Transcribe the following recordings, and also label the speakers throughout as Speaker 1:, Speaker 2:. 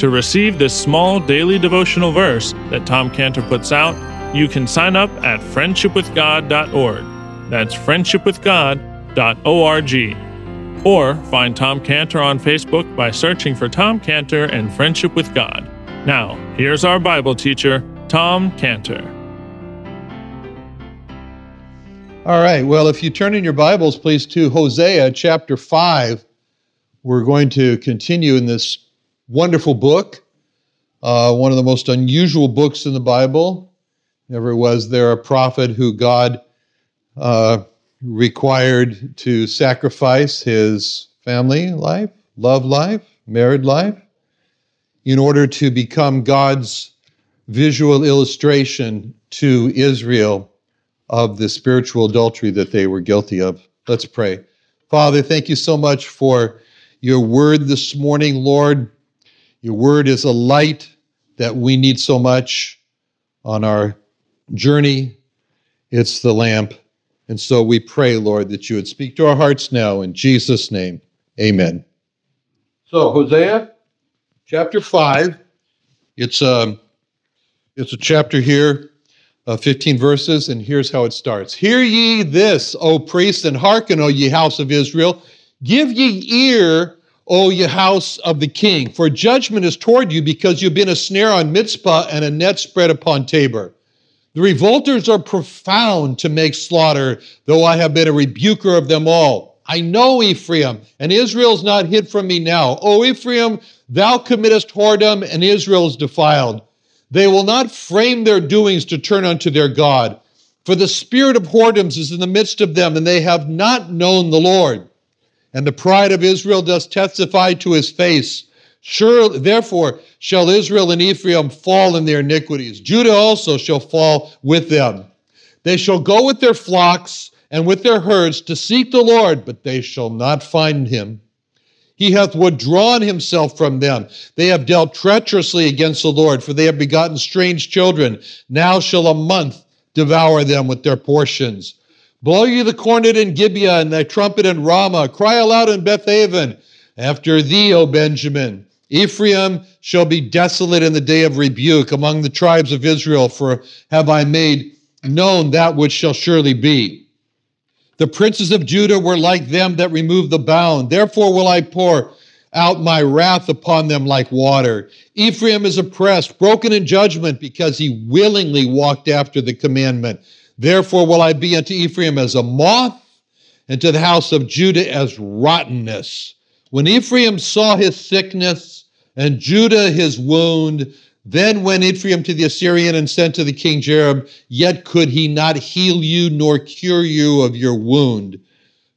Speaker 1: To receive this small daily devotional verse that Tom Cantor puts out, you can sign up at friendshipwithgod.org. That's friendshipwithgod.org. Or find Tom Cantor on Facebook by searching for Tom Cantor and Friendship with God. Now, here's our Bible teacher, Tom Cantor.
Speaker 2: All right. Well, if you turn in your Bibles, please, to Hosea chapter 5, we're going to continue in this wonderful book, uh, one of the most unusual books in the Bible. Never was there a prophet who God uh, required to sacrifice his family life, love life, married life, in order to become God's visual illustration to Israel of the spiritual adultery that they were guilty of. Let's pray. Father, thank you so much for your word this morning, Lord. Your word is a light that we need so much on our journey. It's the lamp. And so we pray, Lord, that you would speak to our hearts now in Jesus' name. Amen. So, Hosea chapter 5. It's a, um, it's a chapter here, uh, 15 verses, and here's how it starts Hear ye this, O priests, and hearken, O ye house of Israel. Give ye ear, O ye house of the king, for judgment is toward you, because you've been a snare on Mizpah and a net spread upon Tabor. The revolters are profound to make slaughter, though I have been a rebuker of them all. I know Ephraim, and Israel's not hid from me now. O Ephraim, Thou committest whoredom, and Israel is defiled. They will not frame their doings to turn unto their God. For the spirit of whoredoms is in the midst of them, and they have not known the Lord. And the pride of Israel does testify to his face. Sure, therefore shall Israel and Ephraim fall in their iniquities. Judah also shall fall with them. They shall go with their flocks and with their herds to seek the Lord, but they shall not find him. He hath withdrawn himself from them. They have dealt treacherously against the Lord, for they have begotten strange children. Now shall a month devour them with their portions. Blow ye the cornet in Gibeah and the trumpet in Ramah. Cry aloud in Bethaven. After thee, O Benjamin. Ephraim shall be desolate in the day of rebuke among the tribes of Israel, for have I made known that which shall surely be. The princes of Judah were like them that remove the bound. Therefore will I pour out my wrath upon them like water. Ephraim is oppressed, broken in judgment, because he willingly walked after the commandment. Therefore will I be unto Ephraim as a moth, and to the house of Judah as rottenness. When Ephraim saw his sickness, and Judah his wound, then went Ephraim to the Assyrian and sent to the king Jareb, Yet could he not heal you nor cure you of your wound.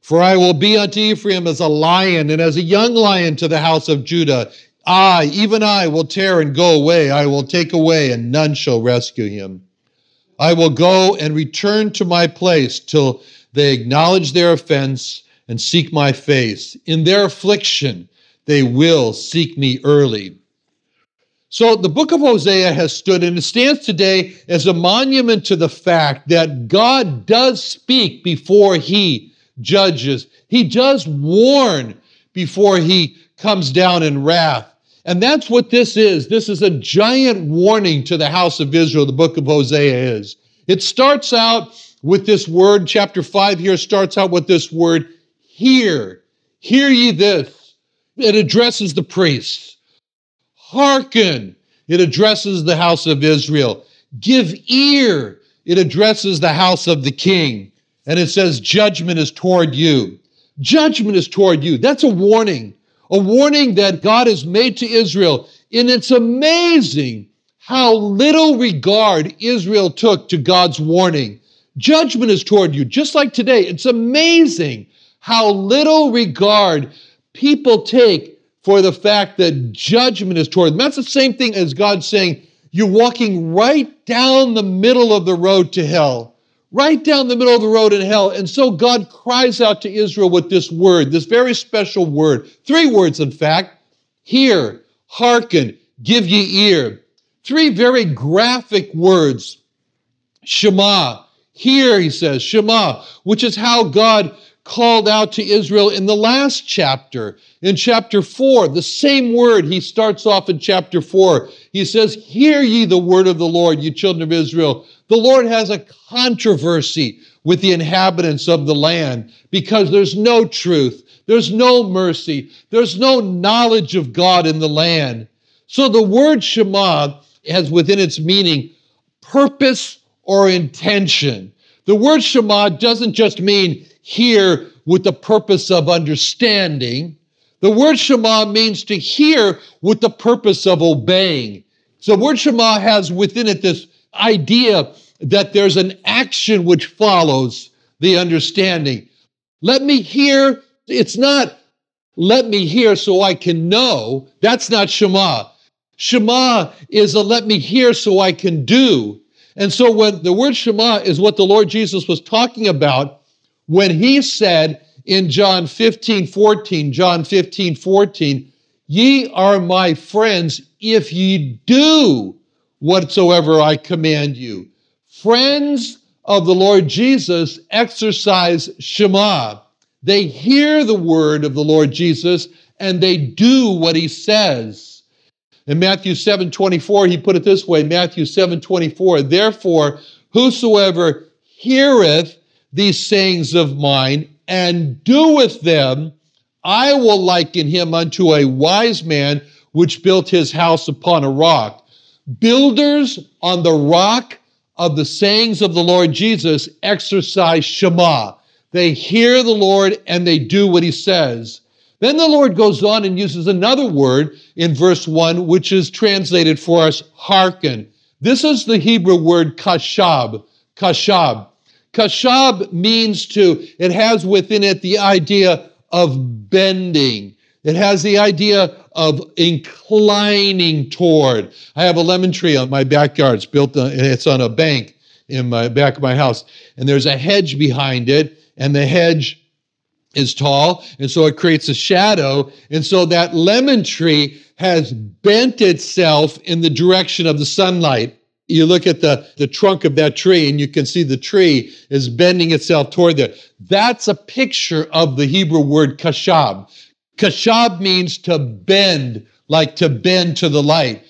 Speaker 2: For I will be unto Ephraim as a lion, and as a young lion to the house of Judah. I, even I, will tear and go away. I will take away, and none shall rescue him. I will go and return to my place till they acknowledge their offense and seek my face. In their affliction, they will seek me early. So the book of Hosea has stood and it stands today as a monument to the fact that God does speak before he judges. He does warn before he comes down in wrath. And that's what this is. This is a giant warning to the house of Israel, the book of Hosea is. It starts out with this word, chapter 5 here starts out with this word, hear. Hear ye this. It addresses the priests. Hearken. It addresses the house of Israel. Give ear. It addresses the house of the king. And it says, judgment is toward you. Judgment is toward you. That's a warning, a warning that God has made to Israel. And it's amazing how little regard Israel took to God's warning. Judgment is toward you, just like today. It's amazing how little regard people take for the fact that judgment is toward them. That's the same thing as God saying, You're walking right down the middle of the road to hell, right down the middle of the road in hell. And so God cries out to Israel with this word, this very special word, three words, in fact hear, hearken, give ye ear. Three very graphic words. Shema. Hear, he says, Shema, which is how God called out to Israel in the last chapter. In chapter 4, the same word, he starts off in chapter 4. He says, Hear ye the word of the Lord, you children of Israel. The Lord has a controversy with the inhabitants of the land because there's no truth, there's no mercy, there's no knowledge of God in the land. So the word Shema has within its meaning purpose or intention. The word Shema doesn't just mean hear with the purpose of understanding. The word Shema means to hear with the purpose of obeying. So, the word Shema has within it this idea that there's an action which follows the understanding. Let me hear, it's not let me hear so I can know. That's not Shema. Shema is a let me hear so I can do. And so when the word Shema is what the Lord Jesus was talking about when he said in John 15, 14, John 15, 14, ye are my friends if ye do whatsoever I command you. Friends of the Lord Jesus exercise Shema. They hear the word of the Lord Jesus and they do what he says. In Matthew 7 24, he put it this way Matthew 7 24, therefore, whosoever heareth these sayings of mine and doeth them, I will liken him unto a wise man which built his house upon a rock. Builders on the rock of the sayings of the Lord Jesus exercise Shema. They hear the Lord and they do what he says. Then the Lord goes on and uses another word in verse 1, which is translated for us hearken. This is the Hebrew word kashab. Kashab. Kashab means to, it has within it the idea of bending. It has the idea of inclining toward. I have a lemon tree on my backyard. It's built, on, it's on a bank in my back of my house. And there's a hedge behind it, and the hedge is tall, and so it creates a shadow. And so that lemon tree has bent itself in the direction of the sunlight. You look at the, the trunk of that tree and you can see the tree is bending itself toward there. That's a picture of the Hebrew word kashab. Kashab means to bend, like to bend to the light.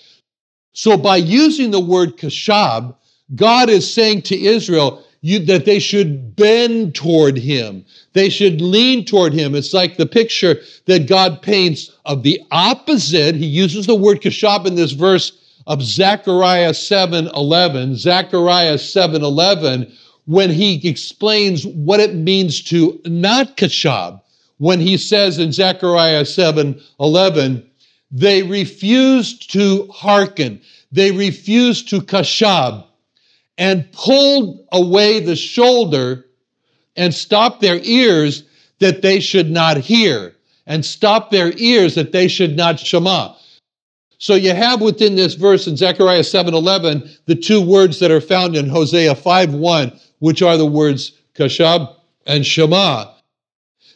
Speaker 2: So by using the word kashab, God is saying to Israel, you, that they should bend toward him. They should lean toward him. It's like the picture that God paints of the opposite. He uses the word kashab in this verse of Zechariah 7 11. Zechariah 7 11, when he explains what it means to not kashab. When he says in Zechariah 7 11, they refused to hearken, they refused to kashab and pulled away the shoulder and stopped their ears that they should not hear, and stopped their ears that they should not shema. So you have within this verse in Zechariah 7:11 the two words that are found in Hosea 5:1, which are the words kashab and shema.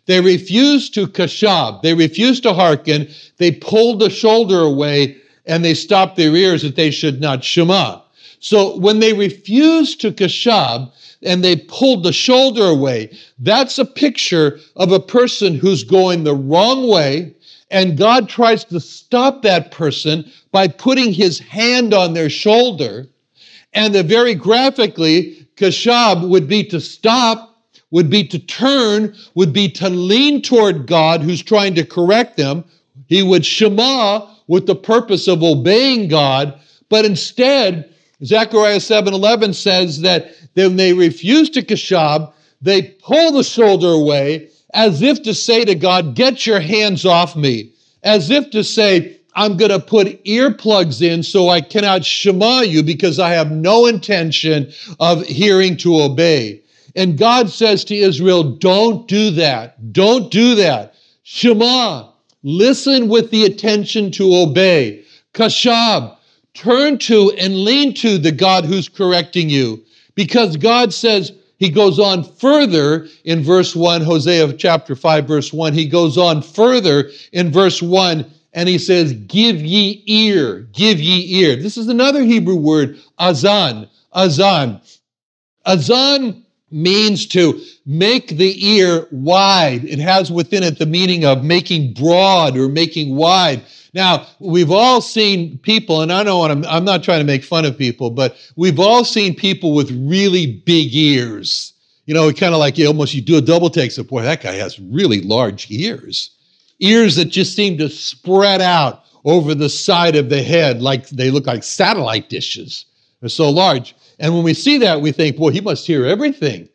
Speaker 2: They refused to kashab, they refused to hearken, they pulled the shoulder away and they stopped their ears that they should not shema. So when they refused to kashab and they pulled the shoulder away, that's a picture of a person who's going the wrong way. And God tries to stop that person by putting his hand on their shoulder. And the very graphically, kashab would be to stop, would be to turn, would be to lean toward God who's trying to correct them. He would shema with the purpose of obeying God, but instead, Zechariah 7:11 says that when they refuse to kashab, they pull the shoulder away as if to say to God, "Get your hands off me." As if to say, I'm going to put earplugs in so I cannot shema you because I have no intention of hearing to obey. And God says to Israel, don't do that. Don't do that. Shema, listen with the attention to obey. Kashab, turn to and lean to the God who's correcting you. Because God says, he goes on further in verse 1, Hosea chapter 5, verse 1. He goes on further in verse 1 and he says, Give ye ear, give ye ear. This is another Hebrew word, azan, azan. Azan means to make the ear wide. It has within it the meaning of making broad or making wide. Now, we've all seen people, and I know I'm, I'm not trying to make fun of people, but we've all seen people with really big ears. You know, kind of like you almost you do a double take, so boy, that guy has really large ears. Ears that just seem to spread out over the side of the head, like they look like satellite dishes. They're so large. And when we see that, we think, boy, he must hear everything.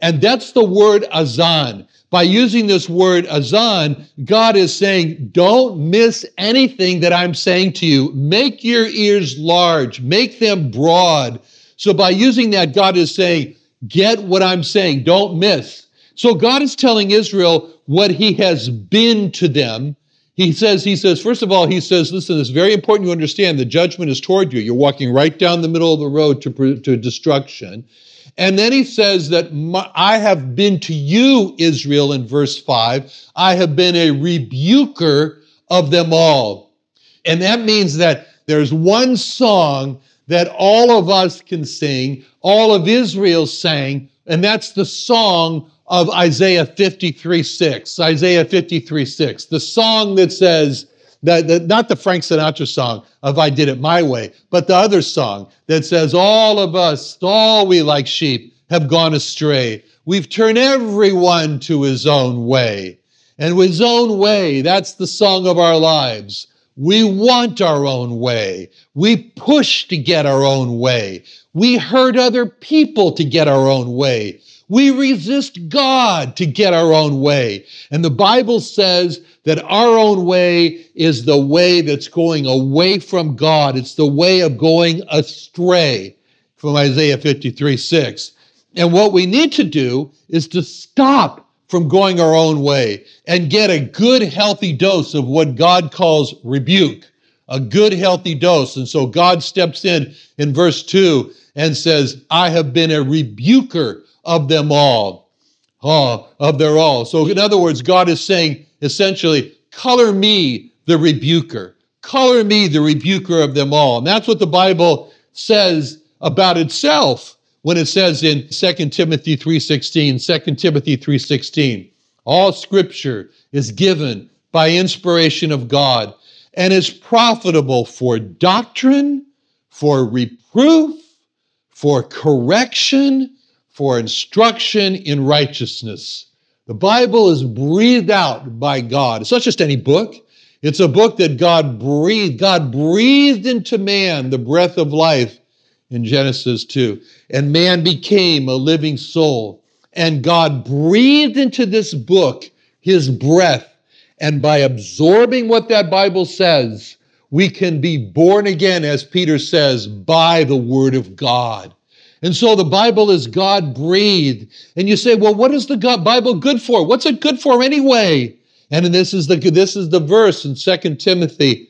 Speaker 2: And that's the word azan. By using this word azan, God is saying, don't miss anything that I'm saying to you. Make your ears large, make them broad. So by using that, God is saying, get what I'm saying, don't miss. So God is telling Israel what he has been to them. He says, he says, first of all, he says, listen, it's very important you understand the judgment is toward you. You're walking right down the middle of the road to, to destruction. And then he says that my, I have been to you, Israel, in verse 5. I have been a rebuker of them all. And that means that there's one song that all of us can sing, all of Israel sang, and that's the song of Isaiah 53 6. Isaiah 53 6. The song that says, that, that, not the Frank Sinatra song of I Did It My Way, but the other song that says, All of us, all we like sheep, have gone astray. We've turned everyone to his own way. And with his own way, that's the song of our lives. We want our own way. We push to get our own way. We hurt other people to get our own way. We resist God to get our own way. And the Bible says that our own way is the way that's going away from God. It's the way of going astray from Isaiah 53 6. And what we need to do is to stop from going our own way and get a good, healthy dose of what God calls rebuke, a good, healthy dose. And so God steps in in verse 2 and says, I have been a rebuker of them all. Oh, of their all. So, in other words, God is saying, essentially, color me the rebuker. Color me the rebuker of them all. And that's what the Bible says about itself when it says in 2 Timothy 3:16, 2 Timothy 3:16, all scripture is given by inspiration of God and is profitable for doctrine, for reproof, for correction, for instruction in righteousness the Bible is breathed out by God. It's not just any book. It's a book that God breathed. God breathed into man the breath of life in Genesis 2. And man became a living soul. And God breathed into this book his breath. And by absorbing what that Bible says, we can be born again, as Peter says, by the word of God. And so the Bible is God breathed. And you say, well, what is the God Bible good for? What's it good for anyway? And this is the, this is the verse in 2 Timothy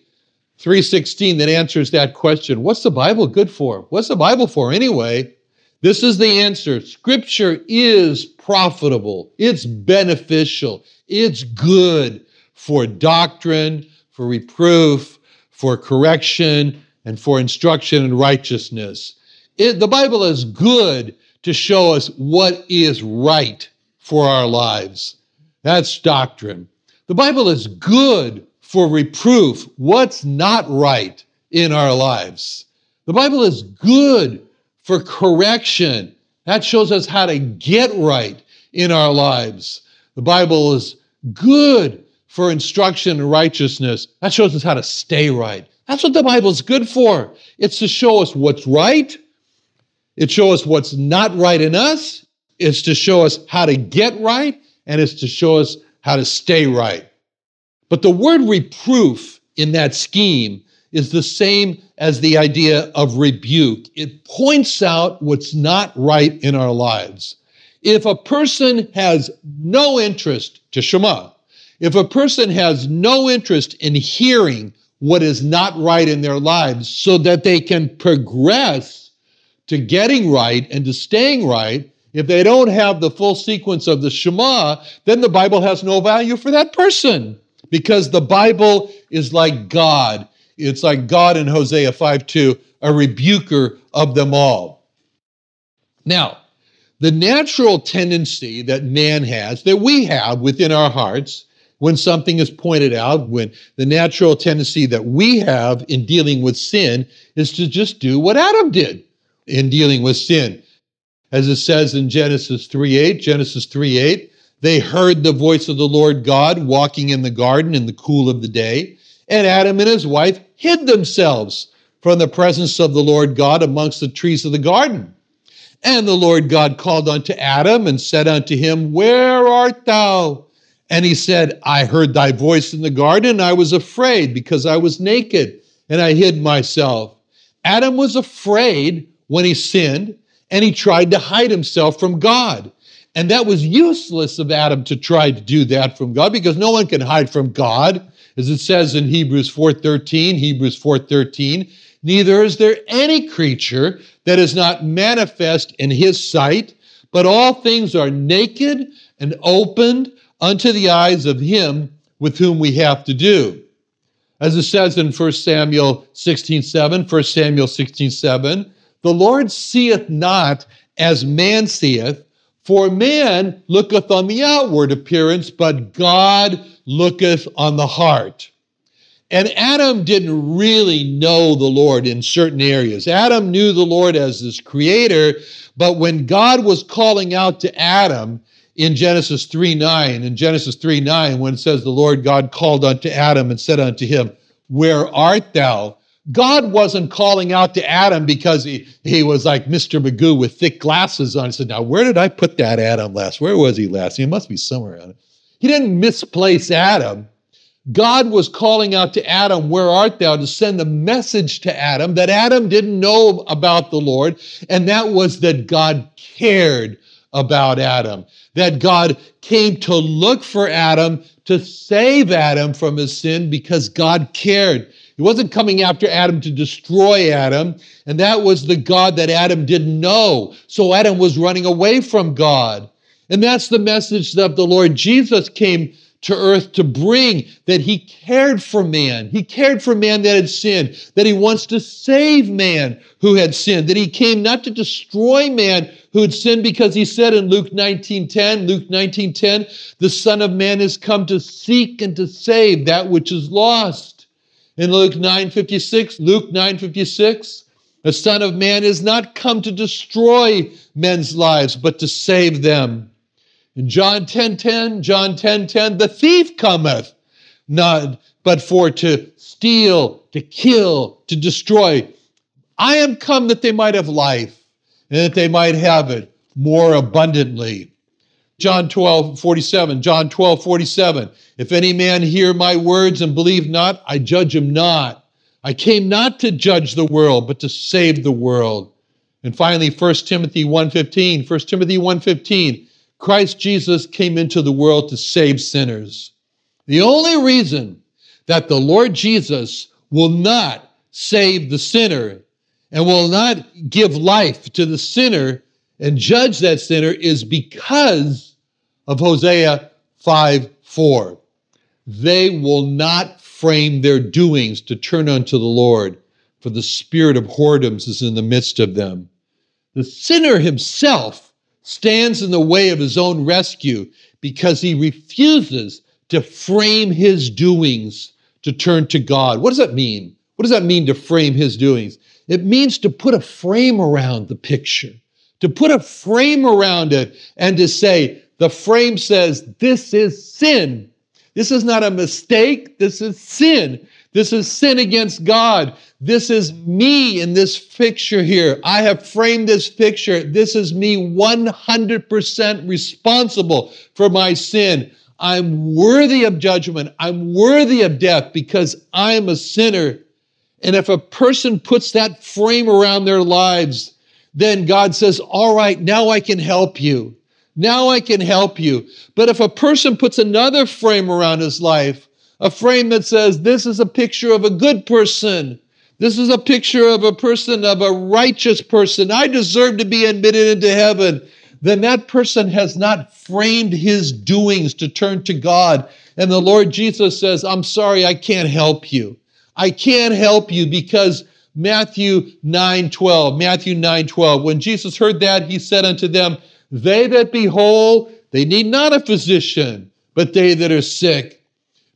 Speaker 2: 3.16 that answers that question. What's the Bible good for? What's the Bible for anyway? This is the answer. Scripture is profitable. It's beneficial. It's good for doctrine, for reproof, for correction and for instruction in righteousness. It, the Bible is good to show us what is right for our lives. That's doctrine. The Bible is good for reproof, what's not right in our lives. The Bible is good for correction. That shows us how to get right in our lives. The Bible is good for instruction in righteousness. That shows us how to stay right. That's what the Bible is good for. It's to show us what's right. It shows us what's not right in us. It's to show us how to get right, and it's to show us how to stay right. But the word reproof in that scheme is the same as the idea of rebuke. It points out what's not right in our lives. If a person has no interest to Shema, if a person has no interest in hearing what is not right in their lives so that they can progress to getting right and to staying right, if they don't have the full sequence of the Shema, then the Bible has no value for that person because the Bible is like God. It's like God in Hosea 5 2, a rebuker of them all. Now, the natural tendency that man has, that we have within our hearts, when something is pointed out, when the natural tendency that we have in dealing with sin is to just do what Adam did in dealing with sin. As it says in Genesis 3 8, Genesis 3 8, they heard the voice of the Lord God walking in the garden in the cool of the day, and Adam and his wife hid themselves from the presence of the Lord God amongst the trees of the garden. And the Lord God called unto Adam and said unto him, Where art thou? And he said, I heard thy voice in the garden. I was afraid because I was naked and I hid myself. Adam was afraid when he sinned and he tried to hide himself from God. And that was useless of Adam to try to do that from God because no one can hide from God. As it says in Hebrews 4:13, Hebrews 4:13, neither is there any creature that is not manifest in his sight, but all things are naked and opened unto the eyes of him with whom we have to do. As it says in 1 Samuel 16 7, 1 Samuel 16 7, the Lord seeth not as man seeth, for man looketh on the outward appearance, but God looketh on the heart. And Adam didn't really know the Lord in certain areas. Adam knew the Lord as his creator, but when God was calling out to Adam, in Genesis 3 9, in Genesis 3 9, when it says, The Lord God called unto Adam and said unto him, Where art thou? God wasn't calling out to Adam because he, he was like Mr. Magoo with thick glasses on. He said, Now, where did I put that Adam last? Where was he last? He must be somewhere around. He didn't misplace Adam. God was calling out to Adam, Where art thou? to send a message to Adam that Adam didn't know about the Lord, and that was that God cared about Adam that God came to look for Adam to save Adam from his sin because God cared. He wasn't coming after Adam to destroy Adam, and that was the God that Adam didn't know. So Adam was running away from God. And that's the message that the Lord Jesus came to earth to bring that he cared for man. He cared for man that had sinned, that he wants to save man who had sinned, that he came not to destroy man who had sinned because he said in Luke 19:10, Luke 19:10, the Son of Man has come to seek and to save that which is lost. In Luke 9:56, Luke 9:56, the Son of Man is not come to destroy men's lives, but to save them. In John 10 10, John 10 10, the thief cometh, not but for to steal, to kill, to destroy. I am come that they might have life, and that they might have it more abundantly. John 12, 47, John 12, 47. If any man hear my words and believe not, I judge him not. I came not to judge the world, but to save the world. And finally, 1 Timothy 1.15, 1 Timothy 1.15, Christ Jesus came into the world to save sinners. The only reason that the Lord Jesus will not save the sinner and will not give life to the sinner and judge that sinner is because of Hosea 5 4. They will not frame their doings to turn unto the Lord, for the spirit of whoredoms is in the midst of them. The sinner himself stands in the way of his own rescue because he refuses to frame his doings to turn to God. What does that mean? What does that mean to frame his doings? It means to put a frame around the picture, to put a frame around it and to say, the frame says, this is sin. This is not a mistake. This is sin. This is sin against God. This is me in this picture here. I have framed this picture. This is me 100% responsible for my sin. I'm worthy of judgment. I'm worthy of death because I'm a sinner. And if a person puts that frame around their lives, then God says, All right, now I can help you. Now I can help you. But if a person puts another frame around his life, a frame that says, This is a picture of a good person. This is a picture of a person, of a righteous person. I deserve to be admitted into heaven. Then that person has not framed his doings to turn to God. And the Lord Jesus says, I'm sorry, I can't help you. I can't help you because Matthew 9 12, Matthew 9 12, when Jesus heard that, he said unto them, They that be whole, they need not a physician, but they that are sick.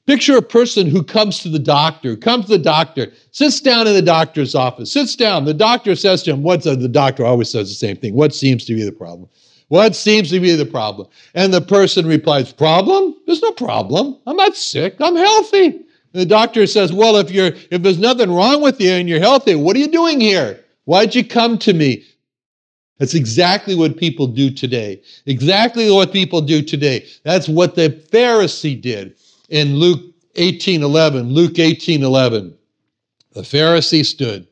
Speaker 2: Picture a person who comes to the doctor, comes to the doctor, sits down in the doctor's office, sits down. The doctor says to him, What's the doctor always says the same thing? What seems to be the problem? What seems to be the problem? And the person replies, Problem? There's no problem. I'm not sick. I'm healthy. And the doctor says, Well, if you're if there's nothing wrong with you and you're healthy, what are you doing here? Why'd you come to me? That's exactly what people do today. Exactly what people do today. That's what the Pharisee did in Luke 18 11. Luke 18 11. The Pharisee stood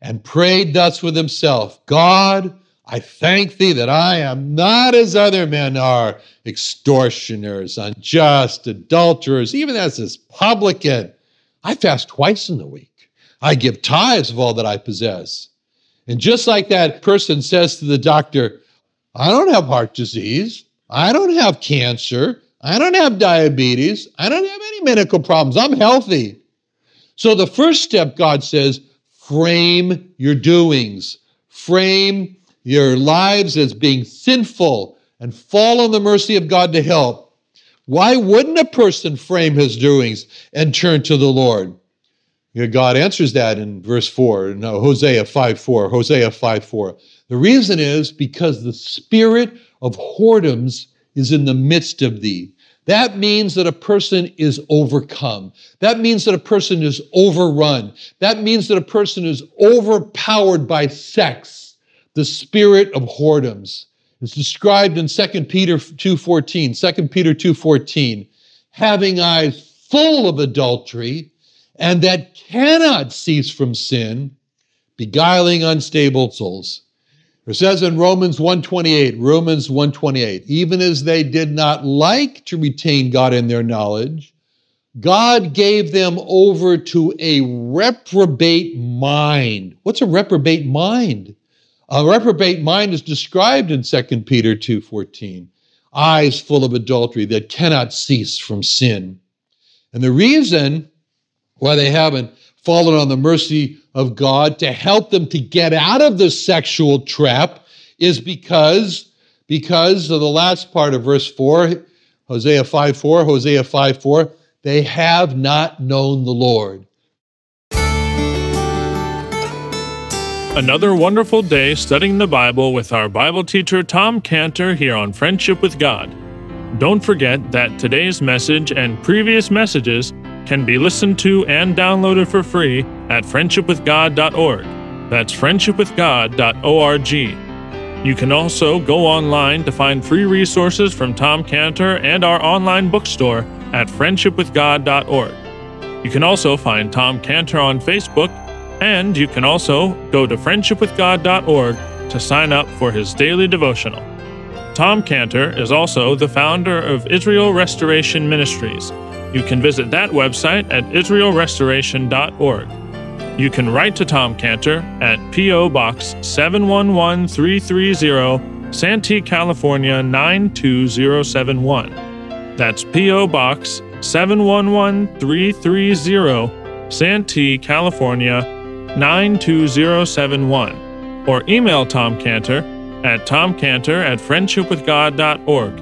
Speaker 2: and prayed thus with himself God, I thank thee that I am not as other men are, extortioners, unjust, adulterers, even as this publican. I fast twice in the week. I give tithes of all that I possess. And just like that person says to the doctor, I don't have heart disease. I don't have cancer. I don't have diabetes. I don't have any medical problems. I'm healthy. So the first step, God says, frame your doings, frame your lives as being sinful, and fall on the mercy of God to help. Why wouldn't a person frame his doings and turn to the Lord? God answers that in verse 4, no, uh, Hosea 5 4, Hosea 5 4. The reason is because the spirit of whoredoms is in the midst of thee. That means that a person is overcome. That means that a person is overrun. That means that a person is overpowered by sex, the spirit of whoredoms. It's described in 2 Peter 2.14, 2 Peter 2.14, having eyes full of adultery and that cannot cease from sin, beguiling unstable souls. It says in Romans 128, Romans 128, even as they did not like to retain God in their knowledge, God gave them over to a reprobate mind. What's a reprobate mind? A reprobate mind is described in 2 Peter 2:14. Eyes full of adultery that cannot cease from sin. And the reason why they haven't fallen on the mercy of God to help them to get out of the sexual trap is because because of the last part of verse 4 Hosea 5 4 Hosea 5 4 they have not known the Lord
Speaker 1: Another wonderful day studying the Bible with our Bible teacher Tom Cantor here on Friendship with God. Don't forget that today's message and previous messages can be listened to and downloaded for free at friendshipwithgod.org. That's friendshipwithgod.org. You can also go online to find free resources from Tom Cantor and our online bookstore at friendshipwithgod.org. You can also find Tom Cantor on Facebook, and you can also go to friendshipwithgod.org to sign up for his daily devotional. Tom Cantor is also the founder of Israel Restoration Ministries you can visit that website at israelrestoration.org. You can write to Tom Cantor at P.O. Box 711330, Santee, California 92071. That's P.O. Box 711330, Santee, California 92071 or email Tom Cantor at tomcantor at friendshipwithgod.org.